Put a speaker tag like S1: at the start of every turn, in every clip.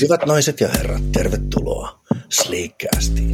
S1: Hyvät naiset ja herrat, tervetuloa Sleekcastiin.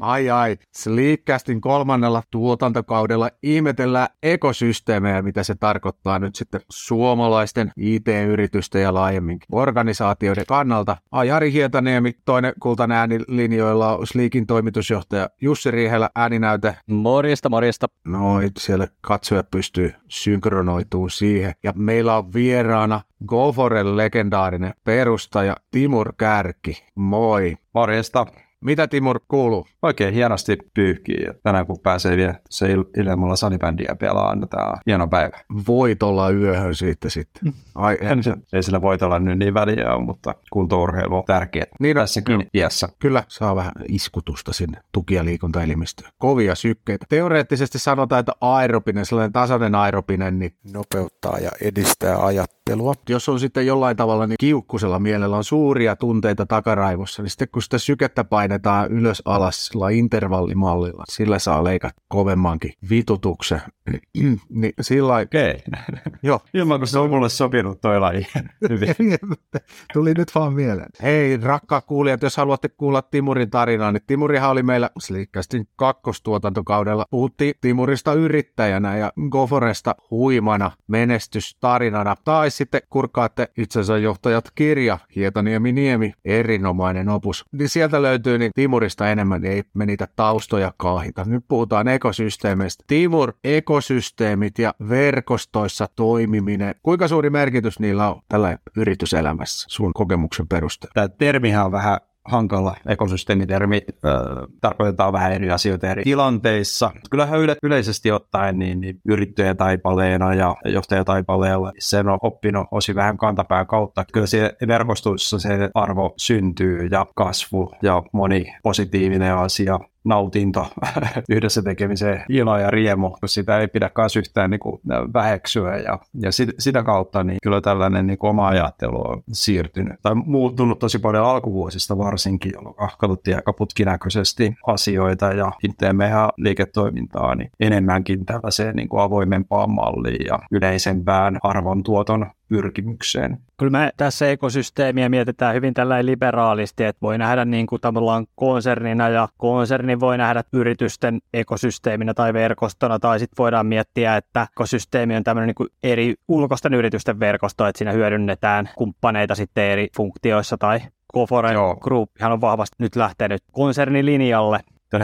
S2: Ai ai, Sleekcastin kolmannella tuotantokaudella ihmetellään ekosysteemejä, mitä se tarkoittaa nyt sitten suomalaisten IT-yritysten ja laajemminkin organisaatioiden kannalta. Ajari Hietaniemi, toinen kultainen äänilinjoilla on Sleekin toimitusjohtaja Jussi Riihelä, ääninäyte.
S3: Morjesta, morjesta.
S2: Noin, siellä katsoja pystyy synkronoitumaan siihen. Ja meillä on vieraana GoForen legendaarinen perustaja Timur Kärki. Moi.
S4: Morjesta.
S2: Mitä Timur kuuluu?
S4: Oikein hienosti pyyhkii. Ja tänään kun pääsee vielä se il- ilmalla salibändiä pelaamaan, niin tämä on hieno päivä.
S2: Voit olla yöhön siitä sitten. Ai,
S4: En, se, ei sillä voi olla nyt niin väliä, mutta kuntourheilu on tärkeää
S2: Niin
S4: tässäkin iässä.
S2: Kyllä saa vähän iskutusta sinne tuki- ja liikuntaelimistöön. Kovia sykkeitä. Teoreettisesti sanotaan, että aerobinen, sellainen tasainen aerobinen, niin nopeuttaa ja edistää ajattelua. Jos on sitten jollain tavalla niin kiukkusella mielellä on suuria tunteita takaraivossa, niin sitten kun sitä sykettä painetaan ylös alas sillä intervallimallilla, sillä saa leikat kovemmankin vitutuksen. niin sillä
S4: Okei.
S2: joo,
S4: Ilman kun se on mulle sopinut toi laji.
S2: Tuli nyt vaan mieleen. Hei, rakkaat kuulijat, jos haluatte kuulla Timurin tarinaa, niin Timurihan oli meillä Sleekcastin kakkostuotantokaudella. Puhuttiin Timurista yrittäjänä ja Goforesta huimana menestystarinana. Tai sitten kurkkaatte itsensä johtajat kirja, Hietaniemi Niemi, erinomainen opus. Niin sieltä löytyy niin Timurista enemmän, niin ei me niitä taustoja kaahita. Nyt puhutaan ekosysteemeistä. Timur, ekosysteemit ja verkostoissa toimiminen. Kuinka suuri merkitys niillä on tällä yrityselämässä sun kokemuksen perusteella?
S4: Tämä termihän on vähän hankala ekosysteemitermi, äh, tarkoitetaan vähän eri asioita eri tilanteissa. Kyllähän yle, yleisesti ottaen niin, niin yrittäjätaipaleena ja johtajataipaleella sen on oppinut osin vähän kantapään kautta. Kyllä siellä verkostoissa se arvo syntyy ja kasvu ja moni positiivinen asia nautinto yhdessä tekemiseen, ilo ja riemu, sitä ei pidä kanssa yhtään niin kuin väheksyä. Ja, ja sit, sitä kautta niin kyllä tällainen niin kuin oma ajattelu on siirtynyt. Tai muuttunut tosi paljon alkuvuosista varsinkin, jolloin katsottiin aika putkinäköisesti asioita ja teemme ihan liiketoimintaa niin enemmänkin tällaiseen niin kuin avoimempaan malliin ja yleisempään arvontuoton pyrkimykseen.
S3: Kyllä me tässä ekosysteemiä mietitään hyvin tällä liberaalisti, että voi nähdä niin kuin tavallaan konsernina ja konserni voi nähdä yritysten ekosysteeminä tai verkostona, tai sitten voidaan miettiä, että ekosysteemi on tämmöinen niin kuin eri ulkoisten yritysten verkosto, että siinä hyödynnetään kumppaneita sitten eri funktioissa tai Goforen
S4: Joo.
S3: Groupihan on vahvasti nyt lähtenyt konsernilinjalle,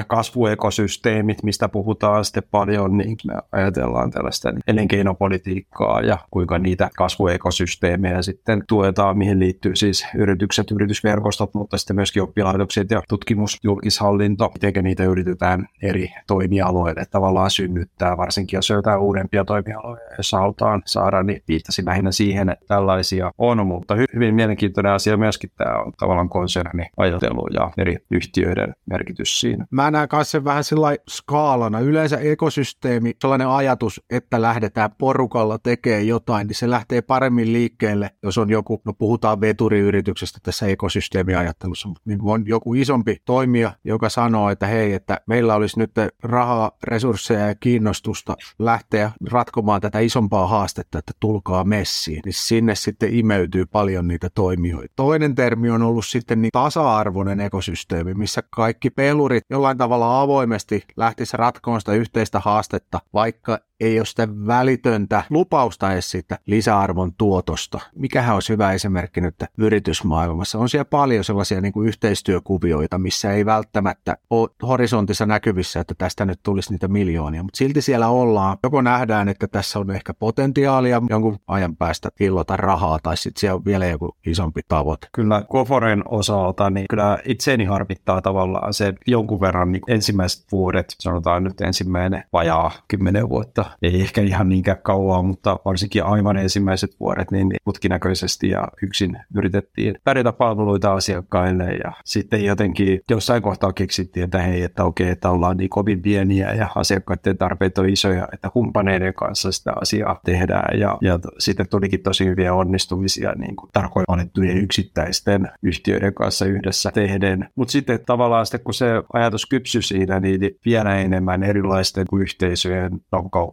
S4: kasvuekosysteemit, mistä puhutaan sitten paljon, niin me ajatellaan tällaista elinkeinopolitiikkaa ja kuinka niitä kasvuekosysteemejä sitten tuetaan, mihin liittyy siis yritykset, yritysverkostot, mutta sitten myöskin oppilaitokset ja tutkimus, julkishallinto, miten niitä yritetään eri toimialoille tavallaan synnyttää, varsinkin jos jotain uudempia toimialoja, jos halutaan saada, niin viittasin lähinnä siihen, että tällaisia on, mutta hy- hyvin mielenkiintoinen asia myöskin tämä on tavallaan konserni ajattelu ja eri yhtiöiden merkitys siinä.
S2: Mä näen kanssa sen vähän sillä skaalana. Yleensä ekosysteemi, sellainen ajatus, että lähdetään porukalla tekemään jotain, niin se lähtee paremmin liikkeelle, jos on joku, no puhutaan veturiyrityksestä tässä ekosysteemiajattelussa, mutta niin on joku isompi toimija, joka sanoo, että hei, että meillä olisi nyt rahaa, resursseja ja kiinnostusta lähteä ratkomaan tätä isompaa haastetta, että tulkaa messiin, niin sinne sitten imeytyy paljon niitä toimijoita. Toinen termi on ollut sitten niin tasa-arvoinen ekosysteemi, missä kaikki pelurit jollain tavalla avoimesti lähtisi ratkoon sitä yhteistä haastetta, vaikka ei ole sitä välitöntä lupausta edes siitä lisäarvon tuotosta. Mikähän olisi hyvä esimerkki nyt yritysmaailmassa? On siellä paljon sellaisia niin kuin yhteistyökuvioita, missä ei välttämättä ole horisontissa näkyvissä, että tästä nyt tulisi niitä miljoonia, mutta silti siellä ollaan. Joko nähdään, että tässä on ehkä potentiaalia jonkun ajan päästä hillota rahaa, tai sitten siellä on vielä joku isompi tavoite.
S4: Kyllä Koforen osalta, niin kyllä itseeni harmittaa tavallaan se jonkun verran niin ensimmäiset vuodet, sanotaan nyt ensimmäinen vajaa kymmenen vuotta, ei ehkä ihan niinkään kauan, mutta varsinkin aivan ensimmäiset vuodet, niin putkinäköisesti ja yksin yritettiin tarjota palveluita asiakkaille ja sitten jotenkin jossain kohtaa keksittiin, että hei, että okei, että ollaan niin kovin pieniä ja asiakkaiden tarpeet on isoja, että kumppaneiden kanssa sitä asiaa tehdään. Ja, ja sitten tulikin tosi hyviä onnistumisia niin kuin tarkoin valittujen yksittäisten yhtiöiden kanssa yhdessä tehden, mutta sitten tavallaan sitten kun se ajatus kypsy siinä, niin vielä enemmän erilaisten yhteisöjen,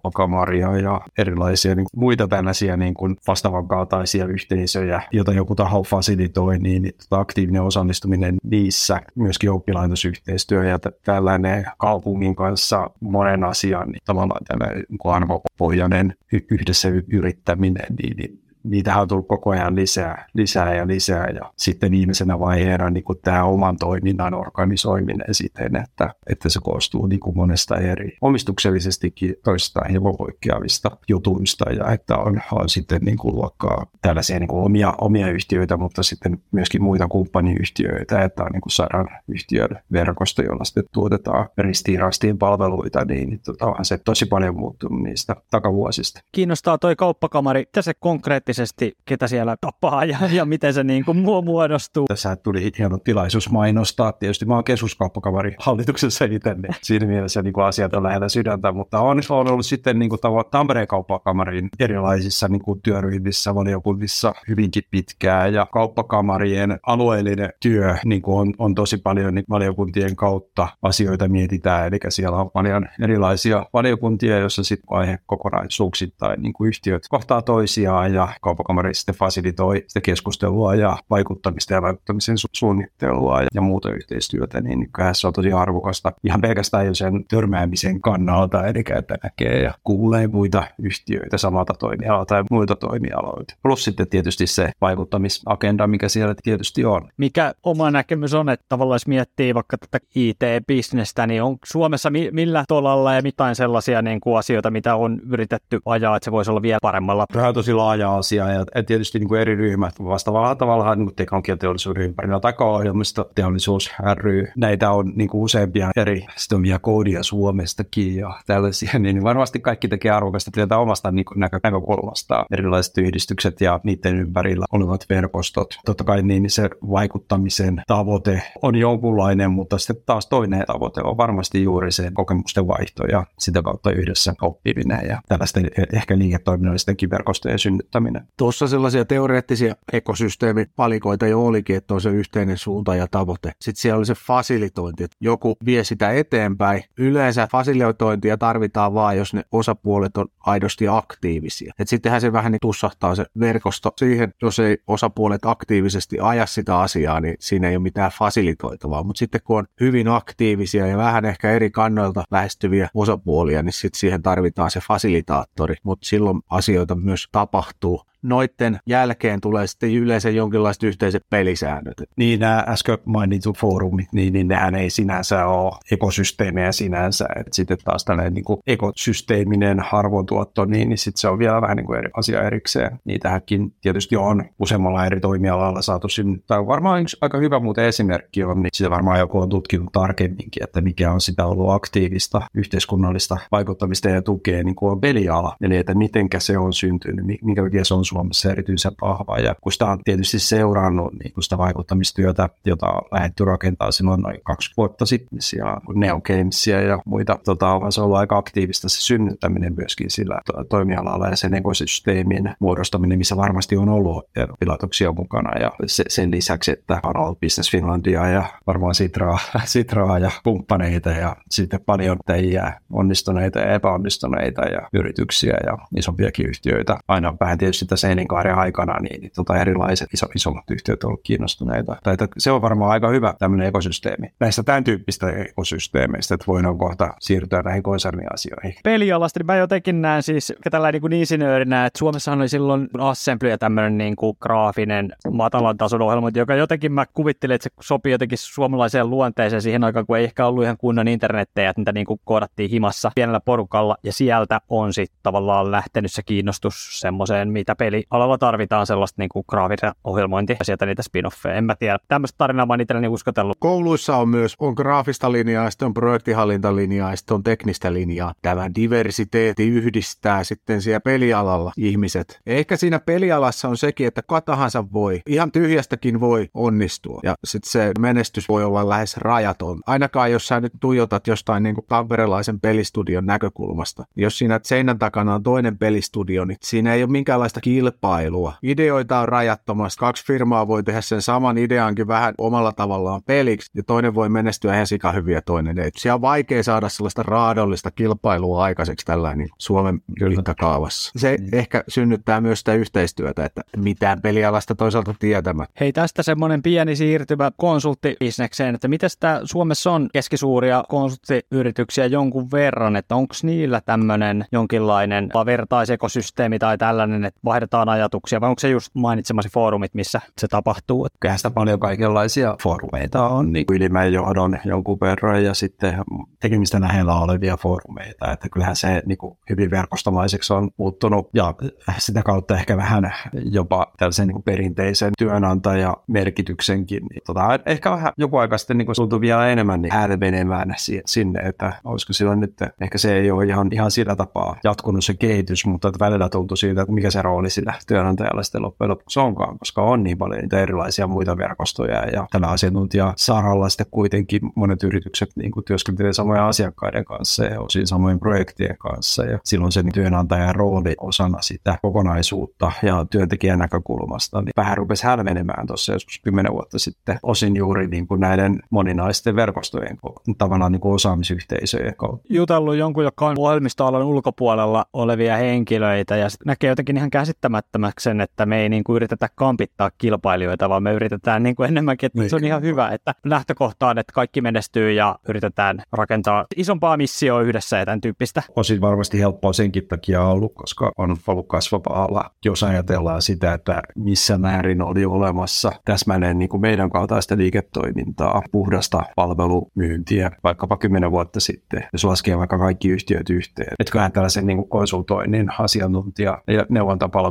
S4: kauppakamaria ja erilaisia niin muita tällaisia niin kuin vastaavan kaltaisia yhteisöjä, joita joku taho fasilitoi, niin, tota, aktiivinen osallistuminen niissä, myöskin oppilaitosyhteistyö ja tällainen kaupungin kanssa monen asian, niin tavallaan tällainen niin arvopohjainen yhdessä yrittäminen, niin, niin niitähän on tullut koko ajan lisää, lisää ja lisää. Ja sitten viimeisenä vaiheena niin kuin tämä oman toiminnan organisoiminen siten, että, että se koostuu niin kuin monesta eri omistuksellisestikin toistaan hieman poikkeavista jutuista ja että on, on sitten niin kuin luokkaa tällaisia niin kuin omia, omia yhtiöitä, mutta sitten myöskin muita kumppaniyhtiöitä, että on niin kuin sadan yhtiön verkosto, jolla sitten tuotetaan ristiin palveluita, niin, niin tota, on se tosi paljon muuttunut niistä takavuosista.
S3: Kiinnostaa toi kauppakamari. Mitä se konkreettisesti konkreettisesti, ketä siellä tapaa ja, ja miten se niin kuin muodostuu.
S4: Tässä tuli hieno tilaisuus mainostaa. Tietysti mä oon keskuskauppakavari hallituksessa itse, niin siinä mielessä niin kuin asiat on lähellä sydäntä, mutta on, on ollut sitten niin kuin Tampereen kauppakamarin erilaisissa niin kuin työryhmissä, valiokunnissa hyvinkin pitkään ja kauppakamarien alueellinen työ niin kuin on, on tosi paljon niin valiokuntien kautta asioita mietitään, eli siellä on paljon erilaisia valiokuntia, joissa sitten aihe kokonaisuuksittain niin kuin yhtiöt kohtaa toisiaan ja kauppakamari sitten fasilitoi sitä keskustelua ja vaikuttamista ja vaikuttamisen su- suunnittelua ja, ja muuta yhteistyötä, niin kyllähän se on tosi arvokasta ihan pelkästään jo sen törmäämisen kannalta, eli että näkee ja kuulee muita yhtiöitä samalta toimialalta tai muilta toimialoilta. Plus sitten tietysti se vaikuttamisagenda, mikä siellä tietysti on.
S3: Mikä oma näkemys on, että tavallaan jos miettii vaikka tätä IT-bisnestä, niin on Suomessa mi- millä tolalla ja mitään sellaisia niin kuin asioita, mitä on yritetty ajaa, että se voisi olla vielä paremmalla?
S4: Tämä on tosi laaja asia ja tietysti niin kuin eri ryhmät vastaavalla tavalla niin kuin teknologiateollisuuden ympärillä takaohjelmista, teollisuus ry, näitä on niin kuin useampia eri sitten koodia Suomestakin ja tällaisia, niin varmasti kaikki tekee arvokasta työtä omasta niin kuin näkö- näkökulmastaan. Erilaiset yhdistykset ja niiden ympärillä olevat verkostot. Totta kai niin se vaikuttamisen tavoite on jonkunlainen, mutta sitten taas toinen tavoite on varmasti juuri se kokemusten vaihto ja sitä kautta yhdessä oppiminen ja tällaisten ehkä liiketoiminnallistenkin verkostojen synnyttäminen
S2: siinä. Tuossa sellaisia teoreettisia ekosysteemipalikoita jo olikin, että on se yhteinen suunta ja tavoite. Sitten siellä oli se fasilitointi, että joku vie sitä eteenpäin. Yleensä fasilitointia tarvitaan vain, jos ne osapuolet on aidosti aktiivisia. Et sittenhän se vähän niin tussahtaa se verkosto siihen, jos ei osapuolet aktiivisesti aja sitä asiaa, niin siinä ei ole mitään fasilitoitavaa. Mutta sitten kun on hyvin aktiivisia ja vähän ehkä eri kannoilta lähestyviä osapuolia, niin sitten siihen tarvitaan se fasilitaattori. Mutta silloin asioita myös tapahtuu noiden jälkeen tulee sitten yleensä jonkinlaiset yhteiset pelisäännöt.
S4: Niin nämä äsken mainitut foorumit, niin, niin nehän ei sinänsä ole ekosysteemejä sinänsä. että sitten taas tällainen niin ekosysteeminen arvontuotto, niin, niin sitten se on vielä vähän niin kuin eri asia erikseen. Niitähänkin tietysti on useammalla eri toimialalla saatu synnyttää. Varmaan yksi aika hyvä muuten esimerkki on, niin sitä varmaan joku on tutkinut tarkemminkin, että mikä on sitä ollut aktiivista yhteiskunnallista vaikuttamista ja tukea, niin kuin on peliala. Eli että mitenkä se on syntynyt, minkä se on Suomessa erityisen vahva. Ja kun sitä on tietysti seurannut niin kun sitä vaikuttamistyötä, jota on lähdetty rakentaa silloin noin kaksi vuotta sitten, siellä Neo Gamesia ja muita, tota, on se ollut aika aktiivista se synnyttäminen myöskin sillä to- toimialalla ja sen ekosysteemin muodostaminen, missä varmasti on ollut pilatoksia mukana ja se, sen lisäksi, että on ollut Business Finlandia ja varmaan Sitraa, Sitraa ja kumppaneita ja sitten paljon teijää onnistuneita ja epäonnistuneita ja yrityksiä ja isompiakin yhtiöitä. Aina vähän tietysti tässä elinkaaren aikana, niin, niin tota erilaiset iso, isommat yhtiöt ovat kiinnostuneita. Tai että se on varmaan aika hyvä tämmöinen ekosysteemi. Näistä tämän tyyppistä ekosysteemeistä, että voidaan kohta siirtyä näihin konserniasioihin.
S3: Pelialasta, niin mä jotenkin näen siis tällainen niin kuin insinöörinä, että Suomessahan oli silloin Assembly ja tämmöinen niin kuin graafinen matalan tason ohjelma, joka jotenkin mä kuvittelin, että se sopii jotenkin suomalaiseen luonteeseen siihen aikaan, kun ei ehkä ollut ihan kunnon internettejä, että niitä niin kuin koodattiin himassa pienellä porukalla, ja sieltä on sitten tavallaan lähtenyt se kiinnostus semmoiseen, mitä pelialalla tarvitaan sellaista niin kuin graafista ohjelmointia ja sieltä niitä spin-offeja. En mä tiedä. Tämmöistä tarinaa mä itselleni uskotellut.
S2: Kouluissa on myös on graafista linjaa, sitten on projektihallintalinjaa, sitten on teknistä linjaa. Tämä diversiteetti yhdistää sitten siellä pelialalla ihmiset. Ja ehkä siinä pelialassa on sekin, että katahansa voi, ihan tyhjästäkin voi onnistua. Ja sitten se menestys voi olla lähes rajaton. Ainakaan jos sä nyt tuijotat jostain niin kuin tamperelaisen pelistudion näkökulmasta. Jos siinä seinän takana on toinen pelistudio, niin siinä ei ole minkäänlaista kilpailua. Ideoita on rajattomasti. Kaksi firmaa voi tehdä sen saman ideankin vähän omalla tavallaan peliksi, ja toinen voi menestyä ihan sika hyviä toinen ei. Siellä on vaikea saada sellaista raadollista kilpailua aikaiseksi tällä niin Suomen mittakaavassa. Se mm. ehkä synnyttää myös sitä yhteistyötä, että mitään pelialasta toisaalta tietämät.
S3: Hei, tästä semmoinen pieni siirtymä konsulttibisnekseen, että miten tämä Suomessa on keskisuuria konsulttiyrityksiä jonkun verran, että onko niillä tämmöinen jonkinlainen vertaisekosysteemi tai tällainen, että vaihdetaan ajatuksia, vai onko se just mainitsemasi foorumit, missä se tapahtuu?
S4: Kyllähän sitä paljon kaikenlaisia foorumeita on, niin ylimmän johdon jonkun verran ja sitten tekemistä lähellä olevia foorumeita, että kyllähän se niin kuin hyvin verkostomaiseksi on muuttunut ja sitä kautta ehkä vähän jopa tällaisen niin kuin perinteisen työnantajamerkityksenkin. Niin, tota, ehkä vähän joku aika sitten niin tuntui vielä enemmän niin hälvenemään sinne, että olisiko silloin nyt, ehkä se ei ole ihan, ihan sillä tapaa jatkunut se kehitys, mutta välillä tuntui siitä, että mikä se rooli sillä työnantajalla sitten loppujen lopuksi onkaan, koska on niin paljon niitä erilaisia muita verkostoja ja tällä asiantuntija saralla sitten kuitenkin monet yritykset niin kuin työskentelee samojen asiakkaiden kanssa ja osin samojen projektien kanssa ja silloin se työnantajan rooli osana sitä kokonaisuutta ja työntekijän näkökulmasta niin vähän rupesi hälvenemään tuossa joskus kymmenen vuotta sitten osin juuri niin kuin näiden moninaisten verkostojen tavallaan niin kuin osaamisyhteisöjen kautta.
S3: Jutellut jonkun, joka on ohjelmistoalan ulkopuolella olevia henkilöitä ja näkee jotenkin ihan käsittämättömäksi sen, että me ei niin kuin yritetä kampittaa kilpailijoita, vaan me yritetään niin kuin enemmänkin, että niin. se on ihan hyvä, että lähtökohtaan, että kaikki menestyy ja yritetään rakentaa isompaa missioa yhdessä ja tämän tyyppistä.
S4: Osin varmasti helppoa senkin takia ollut, koska on ollut kasvava ala. Jos ajatellaan sitä, että missä määrin oli olemassa täsmälleen niin kuin meidän kaltaista liiketoimintaa, puhdasta palvelumyyntiä vaikkapa kymmenen vuotta sitten, jos laskee vaikka kaikki yhtiöt yhteen. Että kyllähän tällaisen niin kuin konsultoinnin asiantuntija ja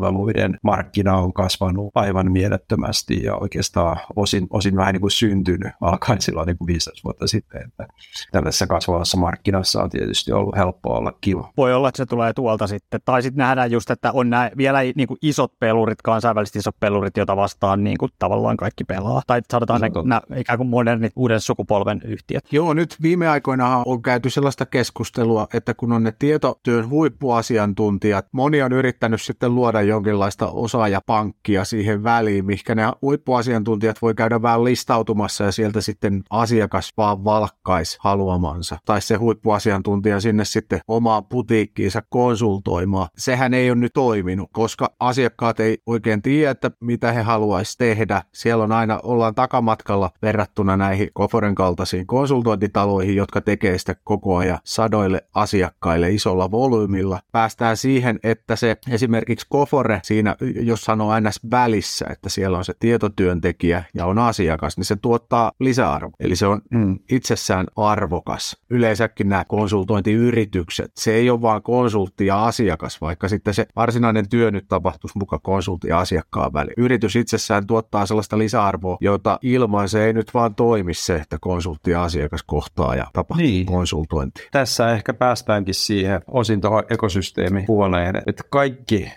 S4: neuvontapalveluiden markkina on kasvanut aivan mielettömästi ja oikeastaan osin, osin vähän niin kuin syntynyt alkaen silloin niin kuin 15 vuotta sitten. Että tällaisessa kasvavassa markkinassa on tietysti ollut helppo olla kiva.
S3: Voi olla, että se tulee tuolta sitten. Tai sitten nähdään just, että on nämä vielä niin kuin isot pelurit, kansainväliset isot pelurit, joita vastaan niin kuin tavallaan kaikki pelaa. Tai sanotaan ne, nämä ikään kuin modernit uuden sukupolven yhtiöt.
S2: Joo, nyt viime aikoina on käyty sellaista keskustelua, että kun on ne tietotyön huippuasiantuntijat, moni on yrittänyt sitten luoda jonkinlaista osaajapankkia siihen väliin, mikä ne huippuasiantuntijat voi käydä vähän listautumassa ja sieltä sitten asiakas vaan valkkaisi haluamansa. Tai se huippuasiantuntija sinne sitten omaan putiikkiinsa konsultoimaan. Sehän ei ole nyt toiminut, koska asiakkaat ei oikein tiedä, että mitä he haluaisi tehdä. Siellä on aina, ollaan takamatkalla verrattuna näihin Koforen kaltaisiin konsultointitaloihin, jotka tekee sitä koko ajan sadoille asiakkaille isolla volyymilla. Päästään siihen, että se esimerkiksi Kofore siinä, jos sanoo aina välissä, että siellä on se tietotyöntekijä ja on asiakas, niin se tuottaa lisäarvoa. Eli se on mm. itsessään arvokas. Yleensäkin nämä konsultointiyritykset, se ei ole vain konsultti ja asiakas, vaikka sitten se varsinainen työ nyt tapahtuisi mukaan konsultti ja asiakkaan väliin. Yritys itsessään tuottaa sellaista lisäarvoa, jota ilman se ei nyt vaan toimi se, että konsultti ja asiakas kohtaa ja tapahtuu niin. konsultointi.
S4: Tässä ehkä päästäänkin siihen osin tuohon ekosysteemipuoleen, että kaikki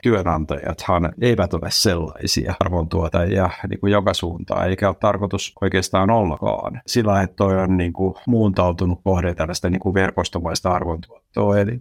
S4: työnantajathan eivät ole sellaisia arvontuottajia niin kuin joka suuntaan, eikä ole tarkoitus oikeastaan ollakaan. Sillä, että toi on niin kuin muuntautunut kohde tällaista niin kuin verkostomaista arvontuottoa, eli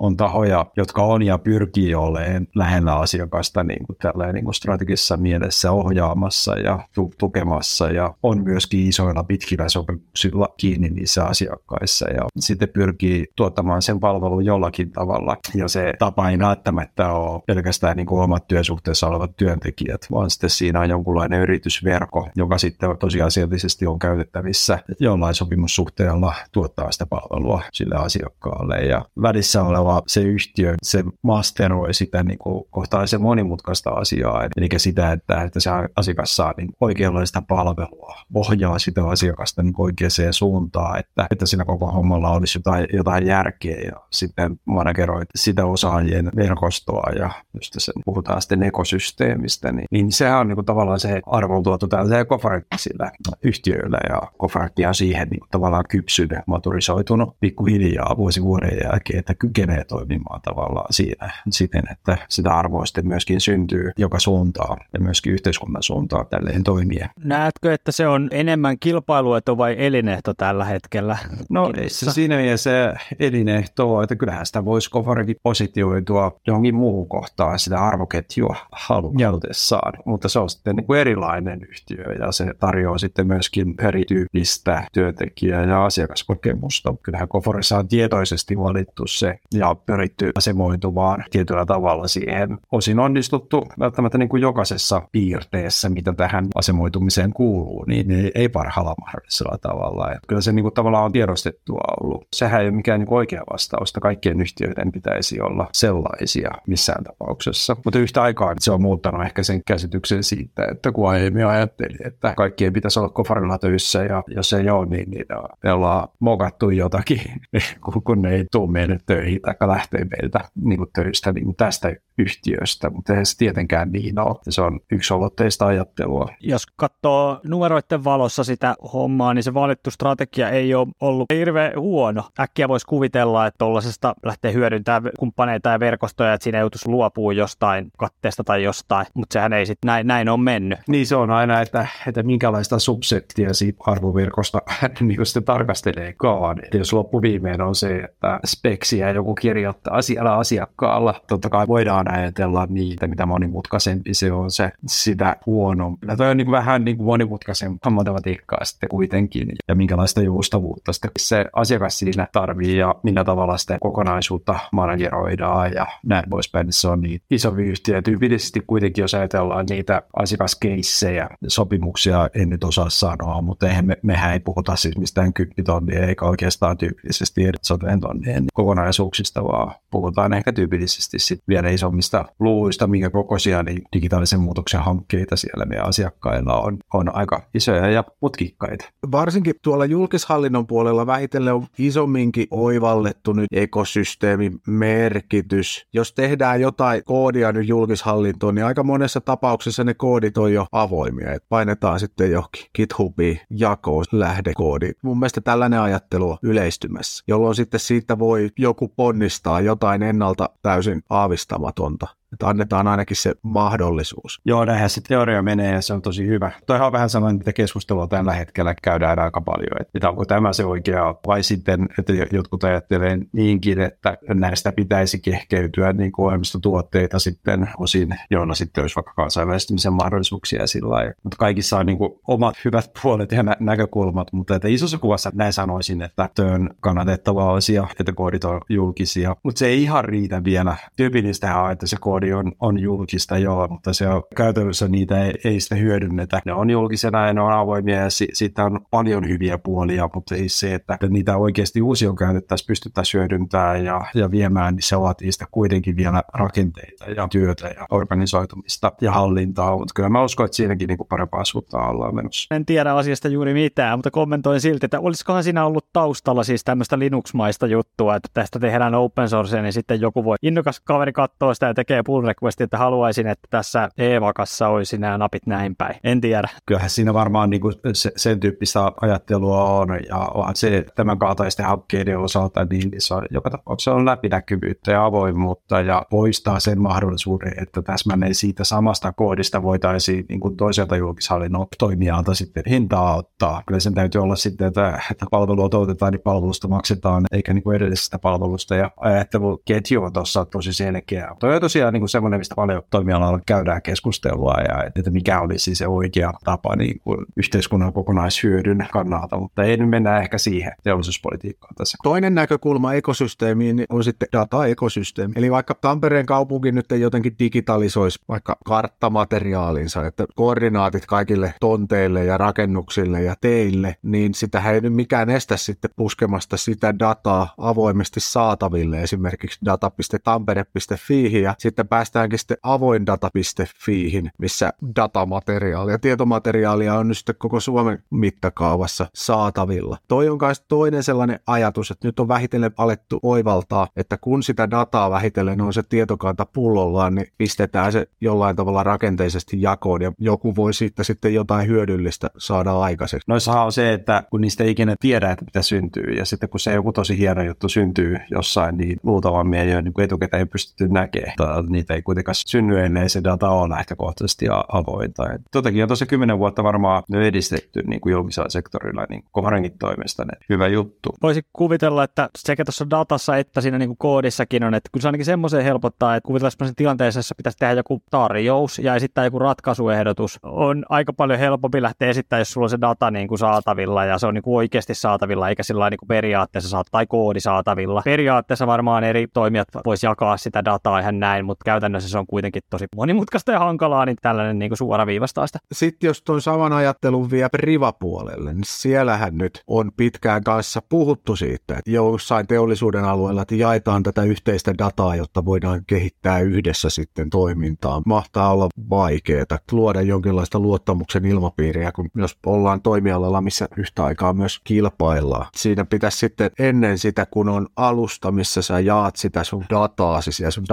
S4: on tahoja, jotka on ja pyrkii olemaan lähellä asiakasta niin kuin tälleen niin kuin strategisessa mielessä ohjaamassa ja tu- tukemassa. Ja on myöskin isoilla pitkillä sopimuksilla kiinni niissä asiakkaissa ja sitten pyrkii tuottamaan sen palvelun jollakin tavalla. Ja se tapa ei välttämättä ole pelkästään niin kuin omat työsuhteessa olevat työntekijät, vaan sitten siinä on jonkunlainen yritysverko, joka sitten tosiasiallisesti on käytettävissä jollain sopimussuhteella tuottaa sitä palvelua sille asiakkaalle. Ja välissä oleva se yhtiö, se masteroi sitä niin kuin kohtalaisen monimutkaista asiaa, eli sitä, että, että se asiakas saa niin oikeanlaista palvelua, ohjaa sitä asiakasta niin oikeaan suuntaan, että, että siinä koko hommalla olisi jotain, jotain järkeä. Ja sitten manageroit sitä osaajien verkostoa ja just sen, puhutaan sitten ekosysteemistä, niin, niin sehän on niin kuin tavallaan se arvontuoto tällä Kofarkisilla yhtiöillä ja Kofarkki on siihen niin tavallaan kypsynyt, maturisoitunut pikkuhiljaa vuosi vuoden jälkeen, että kykenee toimimaan tavallaan siinä siten, että sitä arvoa sitten myöskin syntyy joka suuntaan ja myöskin yhteiskunnan suuntaan tälleen toimia.
S3: Näetkö, että se on enemmän kilpailuetu vai elinehto tällä hetkellä?
S4: No se siinä mielessä elinehto, että kyllähän sitä voisi Kofarikin positioitua johonkin muuhun kohtaan sitä sitä arvoketjua halutessaan, mutta se on sitten niin kuin erilainen yhtiö ja se tarjoaa sitten myöskin erityyppistä työntekijä- ja asiakaskokemusta. Kyllähän Koforissa on tietoisesti valittu se ja pyritty asemoitumaan tietyllä tavalla siihen. Osin onnistuttu välttämättä niin kuin jokaisessa piirteessä, mitä tähän asemoitumiseen kuuluu, niin ei parhaalla mahdollisella tavalla. Ja kyllä se niin kuin tavallaan on tiedostettua ollut. Sehän ei ole mikään niin oikea vastausta. Kaikkien yhtiöiden pitäisi olla sellaisia missään tapauksessa. Mutta yhtä aikaa se on muuttanut ehkä sen käsityksen siitä, että kun aiemmin ajattelin, että kaikkien pitäisi olla kofarilla töissä ja jos ei ole, niin niitä me ollaan mokattu jotakin, kun ne ei tule meille töihin tai lähtee meiltä niin kuin töistä niin kuin tästä yhtiöstä, mutta ei se tietenkään niin ole. Se on yksi olotteista ajattelua.
S3: Jos katsoo numeroiden valossa sitä hommaa, niin se valittu strategia ei ole ollut hirveän huono. Äkkiä voisi kuvitella, että tuollaisesta lähtee hyödyntämään kumppaneita ja verkostoja, että siinä joutuisi luopua jostain katteesta tai jostain, mutta sehän ei sitten näin, näin on mennyt.
S4: Niin se on aina, että, että minkälaista subsettia siitä arvoverkosta niin sitten tarkasteleekaan. Että jos loppuviimeen on se, että speksiä joku kirjoittaa siellä asiakkaalla, totta kai voidaan ajatella niitä, mitä monimutkaisempi se on se, sitä huonompi. Tämä on niin vähän niin kuin monimutkaisempaa matematiikkaa sitten kuitenkin, ja minkälaista joustavuutta sitten se asiakas siinä tarvii, ja millä tavalla sitä kokonaisuutta manageroidaan, ja näin poispäin. Se on niin iso yhtiö. Tyypillisesti kuitenkin, jos ajatellaan niitä asiakaskeissejä, sopimuksia en nyt osaa sanoa, mutta eihän me, mehän ei puhuta siis mistään kymppitonnia, eikä oikeastaan tyypillisesti soteen tonnien kokonaisuuksista, vaan puhutaan ehkä tyypillisesti sit vielä isommista luvuista, minkä kokoisia niin digitaalisen muutoksen hankkeita siellä meidän asiakkailla on, on aika isoja ja mutkikkaita.
S2: Varsinkin tuolla julkishallinnon puolella vähitellen on isomminkin oivallettu nyt ekosysteemin merkitys. Jos tehdään jotain koodia nyt julkishallintoon, niin aika monessa tapauksessa ne koodit on jo avoimia, että painetaan sitten johonkin GitHubiin jakoon lähdekoodi. Mun mielestä tällainen ajattelu on yleistymässä, jolloin sitten siitä voi joku ponnistaa jotain ennalta täysin aavistamatonta että annetaan ainakin se mahdollisuus.
S4: Joo, näinhän se teoria menee ja se on tosi hyvä. Toihan on vähän sellainen, että keskustelua tällä hetkellä käydään aika paljon, että onko tämä se oikea vai sitten, että jotkut ajattelee niinkin, että näistä pitäisi kehkeytyä niin kuin ohjelmistotuotteita sitten osin, joilla sitten olisi vaikka kansainvälistymisen mahdollisuuksia sillä lailla. Mutta kaikissa on niin kuin omat hyvät puolet ja nä- näkökulmat, mutta että isossa kuvassa näin sanoisin, että työn kannatettava asia, että koodit on julkisia, mutta se ei ihan riitä vielä. Tyypillistä on, että se koodi koodi on, on julkista joo, mutta se on, käytännössä niitä ei, ei sitä hyödynnetä. Ne on julkisena ja ne on avoimia ja si, siitä on paljon hyviä puolia, mutta ei se, että niitä oikeasti uusia käytettäisiin, pystyttäisiin hyödyntämään ja, ja viemään, niin se vaatii sitä kuitenkin vielä rakenteita ja työtä ja organisoitumista ja hallintaa, mutta kyllä mä uskon, että siinäkin niin kuin parempaa suuntaan ollaan menossa.
S3: En tiedä asiasta juuri mitään, mutta kommentoin silti, että olisikohan siinä ollut taustalla siis tämmöistä Linux-maista juttua, että tästä tehdään open source, niin sitten joku voi innokas kaveri katsoa sitä ja tekee pull request, että haluaisin, että tässä e-vakassa olisi nämä napit näin päin. En tiedä.
S4: Kyllähän siinä varmaan niin kuin se, sen tyyppistä ajattelua on, ja se tämän kaltaisten hankkeiden osalta, niin se on, joka tapauksessa on läpinäkyvyyttä ja avoimuutta, ja poistaa sen mahdollisuuden, että täsmälleen siitä samasta koodista voitaisiin niin kuin toiselta julkishallinnon toimijalta sitten hintaa ottaa. Kyllä sen täytyy olla sitten, että, että palvelua tuotetaan, niin palvelusta maksetaan, eikä niin kuin edellisestä palvelusta, ja ajatteluketju on tuossa tosi selkeä. Toi on tosiaan niin kuin semmoinen, mistä paljon toimialalla käydään keskustelua ja että mikä olisi se oikea tapa niin kuin yhteiskunnan kokonaishyödyn kannalta, mutta ei nyt mennä ehkä siihen teollisuuspolitiikkaan tässä.
S2: Toinen näkökulma ekosysteemiin on sitten data-ekosysteemi. Eli vaikka Tampereen kaupunki nyt ei jotenkin digitalisoisi vaikka karttamateriaalinsa, että koordinaatit kaikille tonteille ja rakennuksille ja teille, niin sitä ei nyt mikään estä sitten puskemasta sitä dataa avoimesti saataville, esimerkiksi data.tampere.fi ja sitten päästäänkin sitten avoindata.fiihin, missä datamateriaalia, tietomateriaalia on nyt sitten koko Suomen mittakaavassa saatavilla. Toi on myös toinen sellainen ajatus, että nyt on vähitellen alettu oivaltaa, että kun sitä dataa vähitellen on se tietokanta pullollaan, niin pistetään se jollain tavalla rakenteisesti jakoon ja joku voi siitä sitten jotain hyödyllistä saada aikaiseksi.
S4: Noissahan on se, että kun niistä ei ikinä tiedä, että mitä syntyy ja sitten kun se joku tosi hieno juttu syntyy jossain, niin luultavasti ei ole niin etukäteen pystytty näkemään niitä ei kuitenkaan synny, ellei se data on lähtökohtaisesti avointa. Totakin on tosi kymmenen vuotta varmaan edistetty niin kuin julkisella sektorilla niin Komarenkin toimesta. Niin hyvä juttu.
S3: Voisi kuvitella, että sekä tuossa datassa että siinä niin kuin koodissakin on, että kyllä se ainakin semmoiseen helpottaa, että kuvitellaan semmoisen tilanteessa, jossa pitäisi tehdä joku tarjous ja esittää joku ratkaisuehdotus. On aika paljon helpompi lähteä esittämään, jos sulla on se data niin kuin saatavilla ja se on niin kuin oikeasti saatavilla, eikä sillä niin kuin periaatteessa saat, tai koodi saatavilla. Periaatteessa varmaan eri toimijat vois jakaa sitä dataa ihan näin, mutta käytännössä se on kuitenkin tosi monimutkaista ja hankalaa, niin tällainen niin suoraviivastaa sitä.
S2: Sitten jos tuon saman ajattelun vie privapuolelle, niin siellähän nyt on pitkään kanssa puhuttu siitä, että jossain teollisuuden alueella että jaetaan tätä yhteistä dataa, jotta voidaan kehittää yhdessä sitten toimintaa. Mahtaa olla vaikeaa luoda jonkinlaista luottamuksen ilmapiiriä, kun jos ollaan toimialalla, missä yhtä aikaa myös kilpaillaan. Siinä pitäisi sitten ennen sitä, kun on alusta, missä sä jaat sitä sun dataa, siis ja sun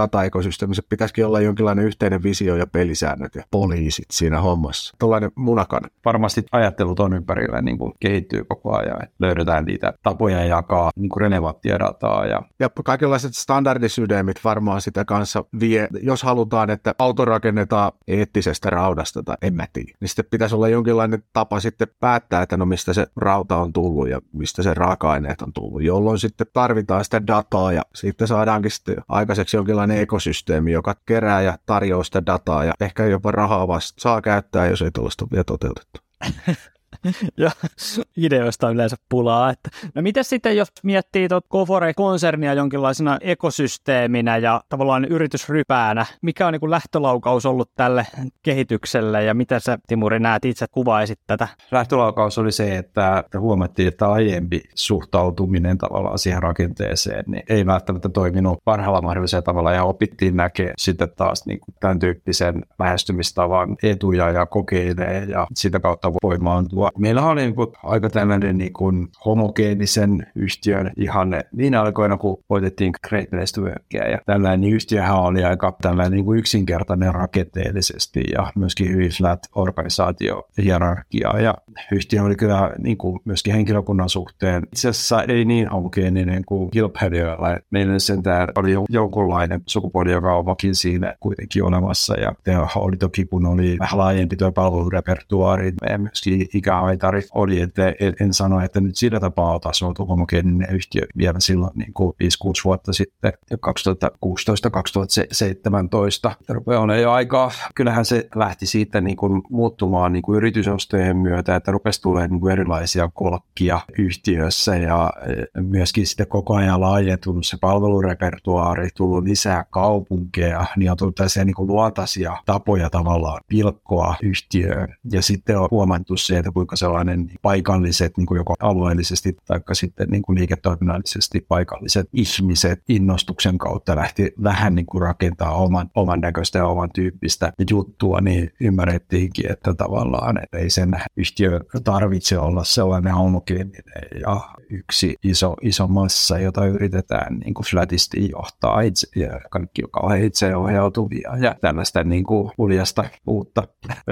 S2: dataekosysteemissä pitäisikin olla jonkinlainen yhteinen visio ja pelisäännöt ja poliisit siinä hommassa. Tuollainen munakan.
S4: Varmasti ajattelut on ympärillä niin kuin kehittyy koko ajan, että löydetään niitä tapoja jakaa niin kuin relevanttia dataa. Ja...
S2: ja kaikenlaiset standardisydemit varmaan sitä kanssa vie, jos halutaan, että auto rakennetaan eettisestä raudasta tai en mä tiedä, niin sitten pitäisi olla jonkinlainen tapa sitten päättää, että no mistä se rauta on tullut ja mistä se raaka-aineet on tullut, jolloin sitten tarvitaan sitä dataa ja sitten saadaankin sitten aikaiseksi jonkinlainen ekosysteemi, joka kerää ja tarjoaa sitä dataa ja ehkä jopa rahaa vasta saa käyttää, jos ei tuollaista vielä toteutettu.
S3: ja ideoista on yleensä pulaa. Että. No miten sitten, jos miettii tuot Kofore-konsernia jonkinlaisena ekosysteeminä ja tavallaan yritysrypäänä, mikä on niin kuin lähtölaukaus ollut tälle kehitykselle ja miten sä Timuri näet itse kuvaisit tätä?
S4: Lähtölaukaus oli se, että huomattiin, että aiempi suhtautuminen tavallaan siihen rakenteeseen niin ei välttämättä toiminut parhaalla mahdollisella tavalla ja opittiin näkee sitten taas niin kuin tämän tyyppisen lähestymistavan etuja ja kokeilee ja sitä kautta voimaantua Meillä oli niin kuin aika tällainen niin kuin homogeenisen yhtiön ihanne niin aikoina, kun voitettiin Great Place to Workia. Ja tällainen yhtiöhän oli aika tällainen niin kuin yksinkertainen rakenteellisesti ja myöskin hyvin flat organisaatiohierarkia. Ja yhtiö oli kyllä niin kuin myöskin henkilökunnan suhteen itse asiassa ei niin homogeeninen kuin kilpailijoilla. Meillä sentään oli jonkunlainen sukupuoli, joka on vakin siinä kuitenkin olemassa. Ja oli toki, kun oli vähän laajempi tuo palvelurepertuaari, myöskin ikä haitari oli, että en, sano, että nyt sillä tapaa tasoitu homogeeninen yhtiö vielä silloin niin kuin 5-6 vuotta sitten, 2016-2017. On jo aikaa. Kyllähän se lähti siitä niin kuin muuttumaan niin kuin yritysostojen myötä, että rupesi tulemaan niin kuin erilaisia kolkkia yhtiössä ja e, myöskin sitten koko ajan laajentunut se palvelurepertuaari, tullut lisää kaupunkeja, niin on tullut tällaisia niin kuin luontaisia tapoja tavallaan pilkkoa yhtiöön. Ja sitten on huomattu se, että kuinka sellainen paikalliset, niin kuin joko alueellisesti tai sitten niin kuin liiketoiminnallisesti paikalliset ihmiset innostuksen kautta lähti vähän niin kuin rakentaa oman, oman näköistä ja oman tyyppistä juttua, niin ymmärrettiinkin, että tavallaan että ei sen yhtiö tarvitse olla sellainen homogeeninen ja yksi iso, iso massa, jota yritetään niin kuin flatisti johtaa itse, ja kaikki, joka on itseohjautuvia ja tällaista niin kuin uljasta uutta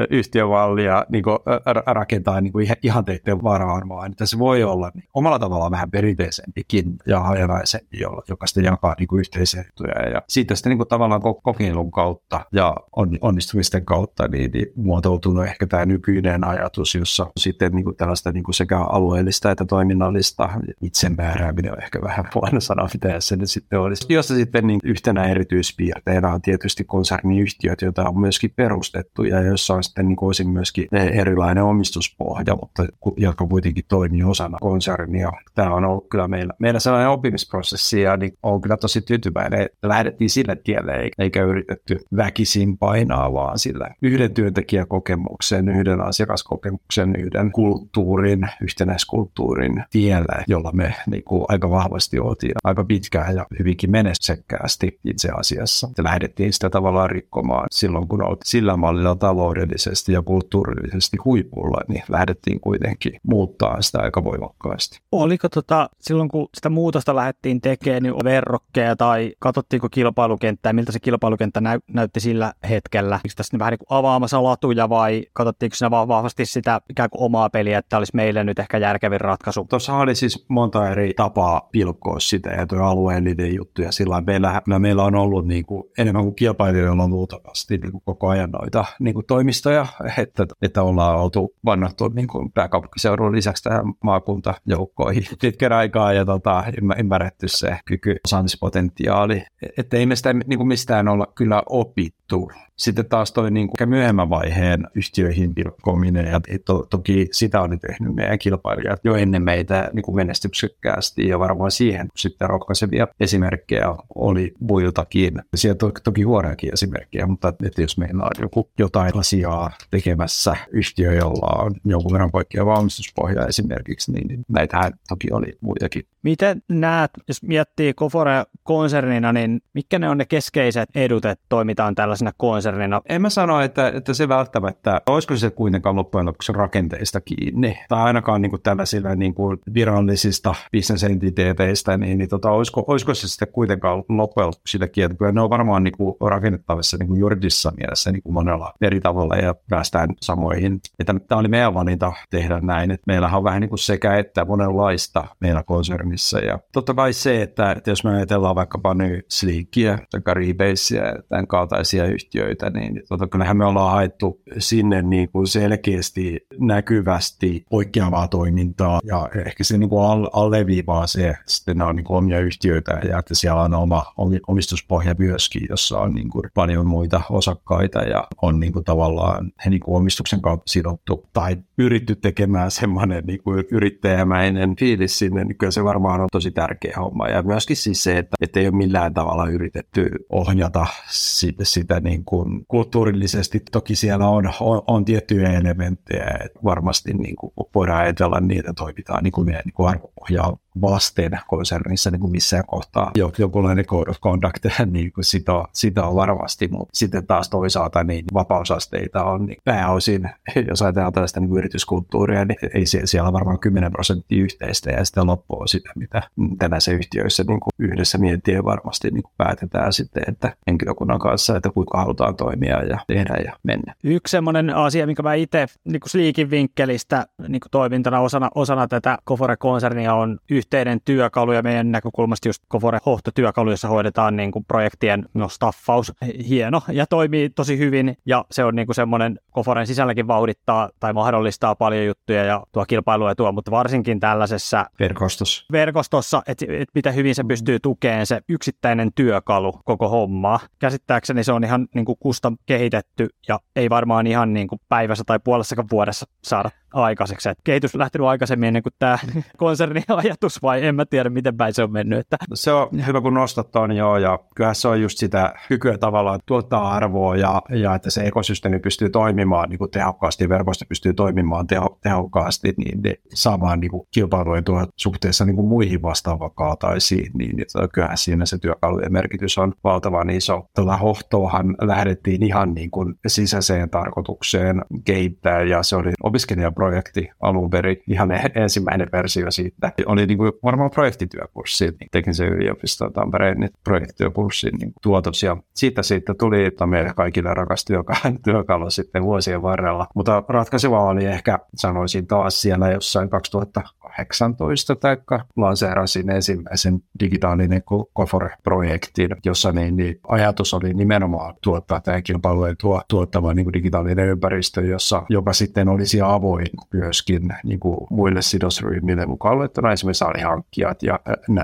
S4: yhtiövallia niin kuin rakentaa niin kuin ihanteiden varaan, vaan että se voi olla niin omalla tavallaan vähän perinteisempikin ja hajanaisempi, joka sitten jakaa niin kuin yhteisiä juttuja. Ja siitä sitten niin kuin tavallaan kokeilun kautta ja onnistumisten kautta niin, niin muotoutunut ehkä tämä nykyinen ajatus, jossa sitten niin kuin tällaista niin kuin sekä alueellista että toiminnallista itsemäärääminen on ehkä vähän huono sana, mitä se nyt sitten olisi. Jossa sitten niin yhtenä erityispiirteinä on tietysti konserniyhtiöt, joita on myöskin perustettu ja jossa on sitten niin kuin osin myöskin erilainen omistuspohja, mutta jotka kuitenkin toimii osana konsernia. Tämä on ollut kyllä meillä, meillä sellainen oppimisprosessi ja niin on kyllä tosi tyytyväinen, että lähdettiin sille tielle eikä yritetty väkisin painaa, vaan sillä yhden työntekijäkokemuksen, yhden asiakaskokemuksen, yhden kulttuurin, yhtenäiskulttuurin tiellä, jolla me niin kuin aika vahvasti oltiin aika pitkään ja hyvinkin menestsekkäästi itse asiassa. Ja lähdettiin sitä tavallaan rikkomaan silloin, kun oltiin sillä mallilla taloudellisesti ja kulttuurillisesti huipulla, niin lähdettiin kuitenkin muuttaa sitä aika voimakkaasti.
S3: Oliko tota, silloin kun sitä muutosta lähdettiin tekemään, niin verrokkeja tai katsottiinko kilpailukenttää, miltä se kilpailukenttä näy, näytti sillä hetkellä? Eikö tässä vähän niin kuin avaamassa latuja vai katsottiinko siinä vaan vahvasti sitä ikään kuin omaa peliä, että olisi meille nyt ehkä järkevin ratkaisu?
S4: Tuossa oli siis monta eri tapaa pilkkoa sitä ja tuo alueellinen juttu ja sillä meillä, meillä on ollut niin kuin, enemmän kuin kilpailijoilla on luultavasti niin kuin koko ajan noita niin kuin toimistoja, että, että ollaan oltu vannattu niin kuin pääkaupunkiseudun lisäksi tähän maakuntajoukkoihin pitkän aikaa ja tota, ymmärretty se kyky, osaamispotentiaali. Että ei me sitä niin kuin mistään olla kyllä opittu. Sitten taas toi niin kuin myöhemmän vaiheen yhtiöihin pilkkominen, ja to, toki sitä oli tehnyt meidän kilpailijat jo ennen meitä niin kuin menestyksekkäästi, ja varmaan siihen sitten rohkaisevia esimerkkejä oli muiltakin. Siellä to, toki huonoakin esimerkkejä, mutta että jos meillä on joku jotain asiaa tekemässä yhtiö, jolla on jonkun verran poikkeava valmistuspohja esimerkiksi, niin näitähän toki oli muitakin.
S3: Miten näet, jos miettii Kofore konsernina, niin mitkä ne on ne keskeiset edut, että toimitaan tällaisena konsernina?
S4: En mä sano, että, että se välttämättä, olisiko se kuitenkaan loppujen lopuksi rakenteista kiinni, tai ainakaan niin kuin tällaisilla niin kuin virallisista bisnesentiteeteistä, niin, niin tota, olisiko, olisiko se sitten kuitenkaan loppujen lopuksi sitä kiinni, kyllä ne on varmaan niin kuin rakennettavissa niin kuin juridisessa mielessä niin kuin monella eri tavalla ja päästään samoihin. Että tämä oli meidän valinta tehdä näin, että meillähän on vähän niin kuin sekä että monenlaista meillä konsernissa. Ja totta kai se, että, että jos me ajatellaan vaikkapa nyt Sleekia tai Rebasea ja tämän kaltaisia yhtiöitä, niin tota, kyllähän me ollaan haettu sinne niin kuin selkeästi näkyvästi poikkeavaa toimintaa. Ja ehkä se niin kuin alleviivaa se, että ne on niin kuin omia yhtiöitä ja että siellä on oma omistuspohja myöskin, jossa on niin kuin paljon muita osakkaita ja on niin kuin tavallaan he niin kuin omistuksen kautta sidottu tai pyritty tekemään semmoinen niin kuin yrittäjämäinen fiilis sinne, niin kyllä se varmaan on tosi tärkeä homma. Ja myöskin siis se, että, että ei ole millään tavalla yritetty ohjata sitä, sitä niin kuin kulttuurillisesti. Toki siellä on, on, on tiettyjä elementtejä, että varmasti niin kuin voidaan ajatella niitä toimitaan niin kuin meidän niin kuin arvopohjaa vasten konsernissa niin kuin missään kohtaa jonkunlainen code of conduct, niin kuin sitä, on, sitä on varmasti, mutta sitten taas toisaalta niin vapausasteita on niin pääosin, jos ajatellaan tällaista niin yrityskulttuuria, niin ei siellä, siellä varmaan 10 prosenttia yhteistä ja sitten loppu on sitä, mitä tänäisissä yhtiöissä niin kuin yhdessä miettien varmasti niin kuin päätetään sitten, että henkilökunnan kanssa, että kuinka halutaan toimia ja tehdä ja mennä.
S3: Yksi sellainen asia, minkä mä itse niin kuin Sleekin vinkkelistä niin kuin toimintana osana, osana tätä Kofore-konsernia on yhteinen työkalu ja meidän näkökulmasta just Kofore Hohto-työkalu, jossa hoidetaan niin kuin projektien no, staffaus. Hieno ja toimii tosi hyvin ja se on niin kuin semmoinen Koforen sisälläkin vauhdittaa tai mahdollistaa paljon juttuja ja tuo kilpailua tuo, mutta varsinkin tällaisessa
S4: verkostossa,
S3: verkostossa että et miten hyvin se pystyy tukemaan se yksittäinen työkalu koko hommaa. Käsittääkseni se on ihan niin kuin kehitetty ja ei varmaan ihan niin kuin päivässä tai puolessakaan vuodessa saada aikaiseksi. Et kehitys lähtenyt aikaisemmin ennen kuin tämä konsernin ajatus vai en mä tiedä miten päin se on mennyt. Että.
S4: Se on hyvä kun nostat on joo ja kyllä se on just sitä kykyä tavallaan tuottaa arvoa ja, ja että se ekosysteemi pystyy toimimaan niin kuin tehokkaasti, verkosto pystyy toimimaan teho, tehokkaasti, niin ne saamaan niin kuin kilpailuetua suhteessa niin kuin muihin vastaavakaataisiin, niin että kyllähän siinä se työkalujen merkitys on valtavan iso. Tällä hohtoahan lähdettiin ihan niin kuin sisäiseen tarkoitukseen kehittää ja se oli opiskelija projekti alun perin, ihan ensimmäinen versio siitä. Oli niin kuin varmaan projektityökurssi, niin teknisen yliopiston Tampereen niin projektityökurssin niin tuotos. Ja siitä sitten tuli että meille kaikille rakas työkalu, työkalu sitten vuosien varrella. Mutta ratkaiseva oli ehkä, sanoisin taas siellä jossain 2000 2018 tai lanseerasin ensimmäisen digitaalinen Kofore-projektin, jossa niin, niin ajatus oli nimenomaan tuottaa tämä kilpailujen tuo, tuottava niin kuin digitaalinen ympäristö, jossa, joka sitten olisi avoin myöskin niin kuin muille sidosryhmille mukaan luettuna. Esimerkiksi alihankkijat ja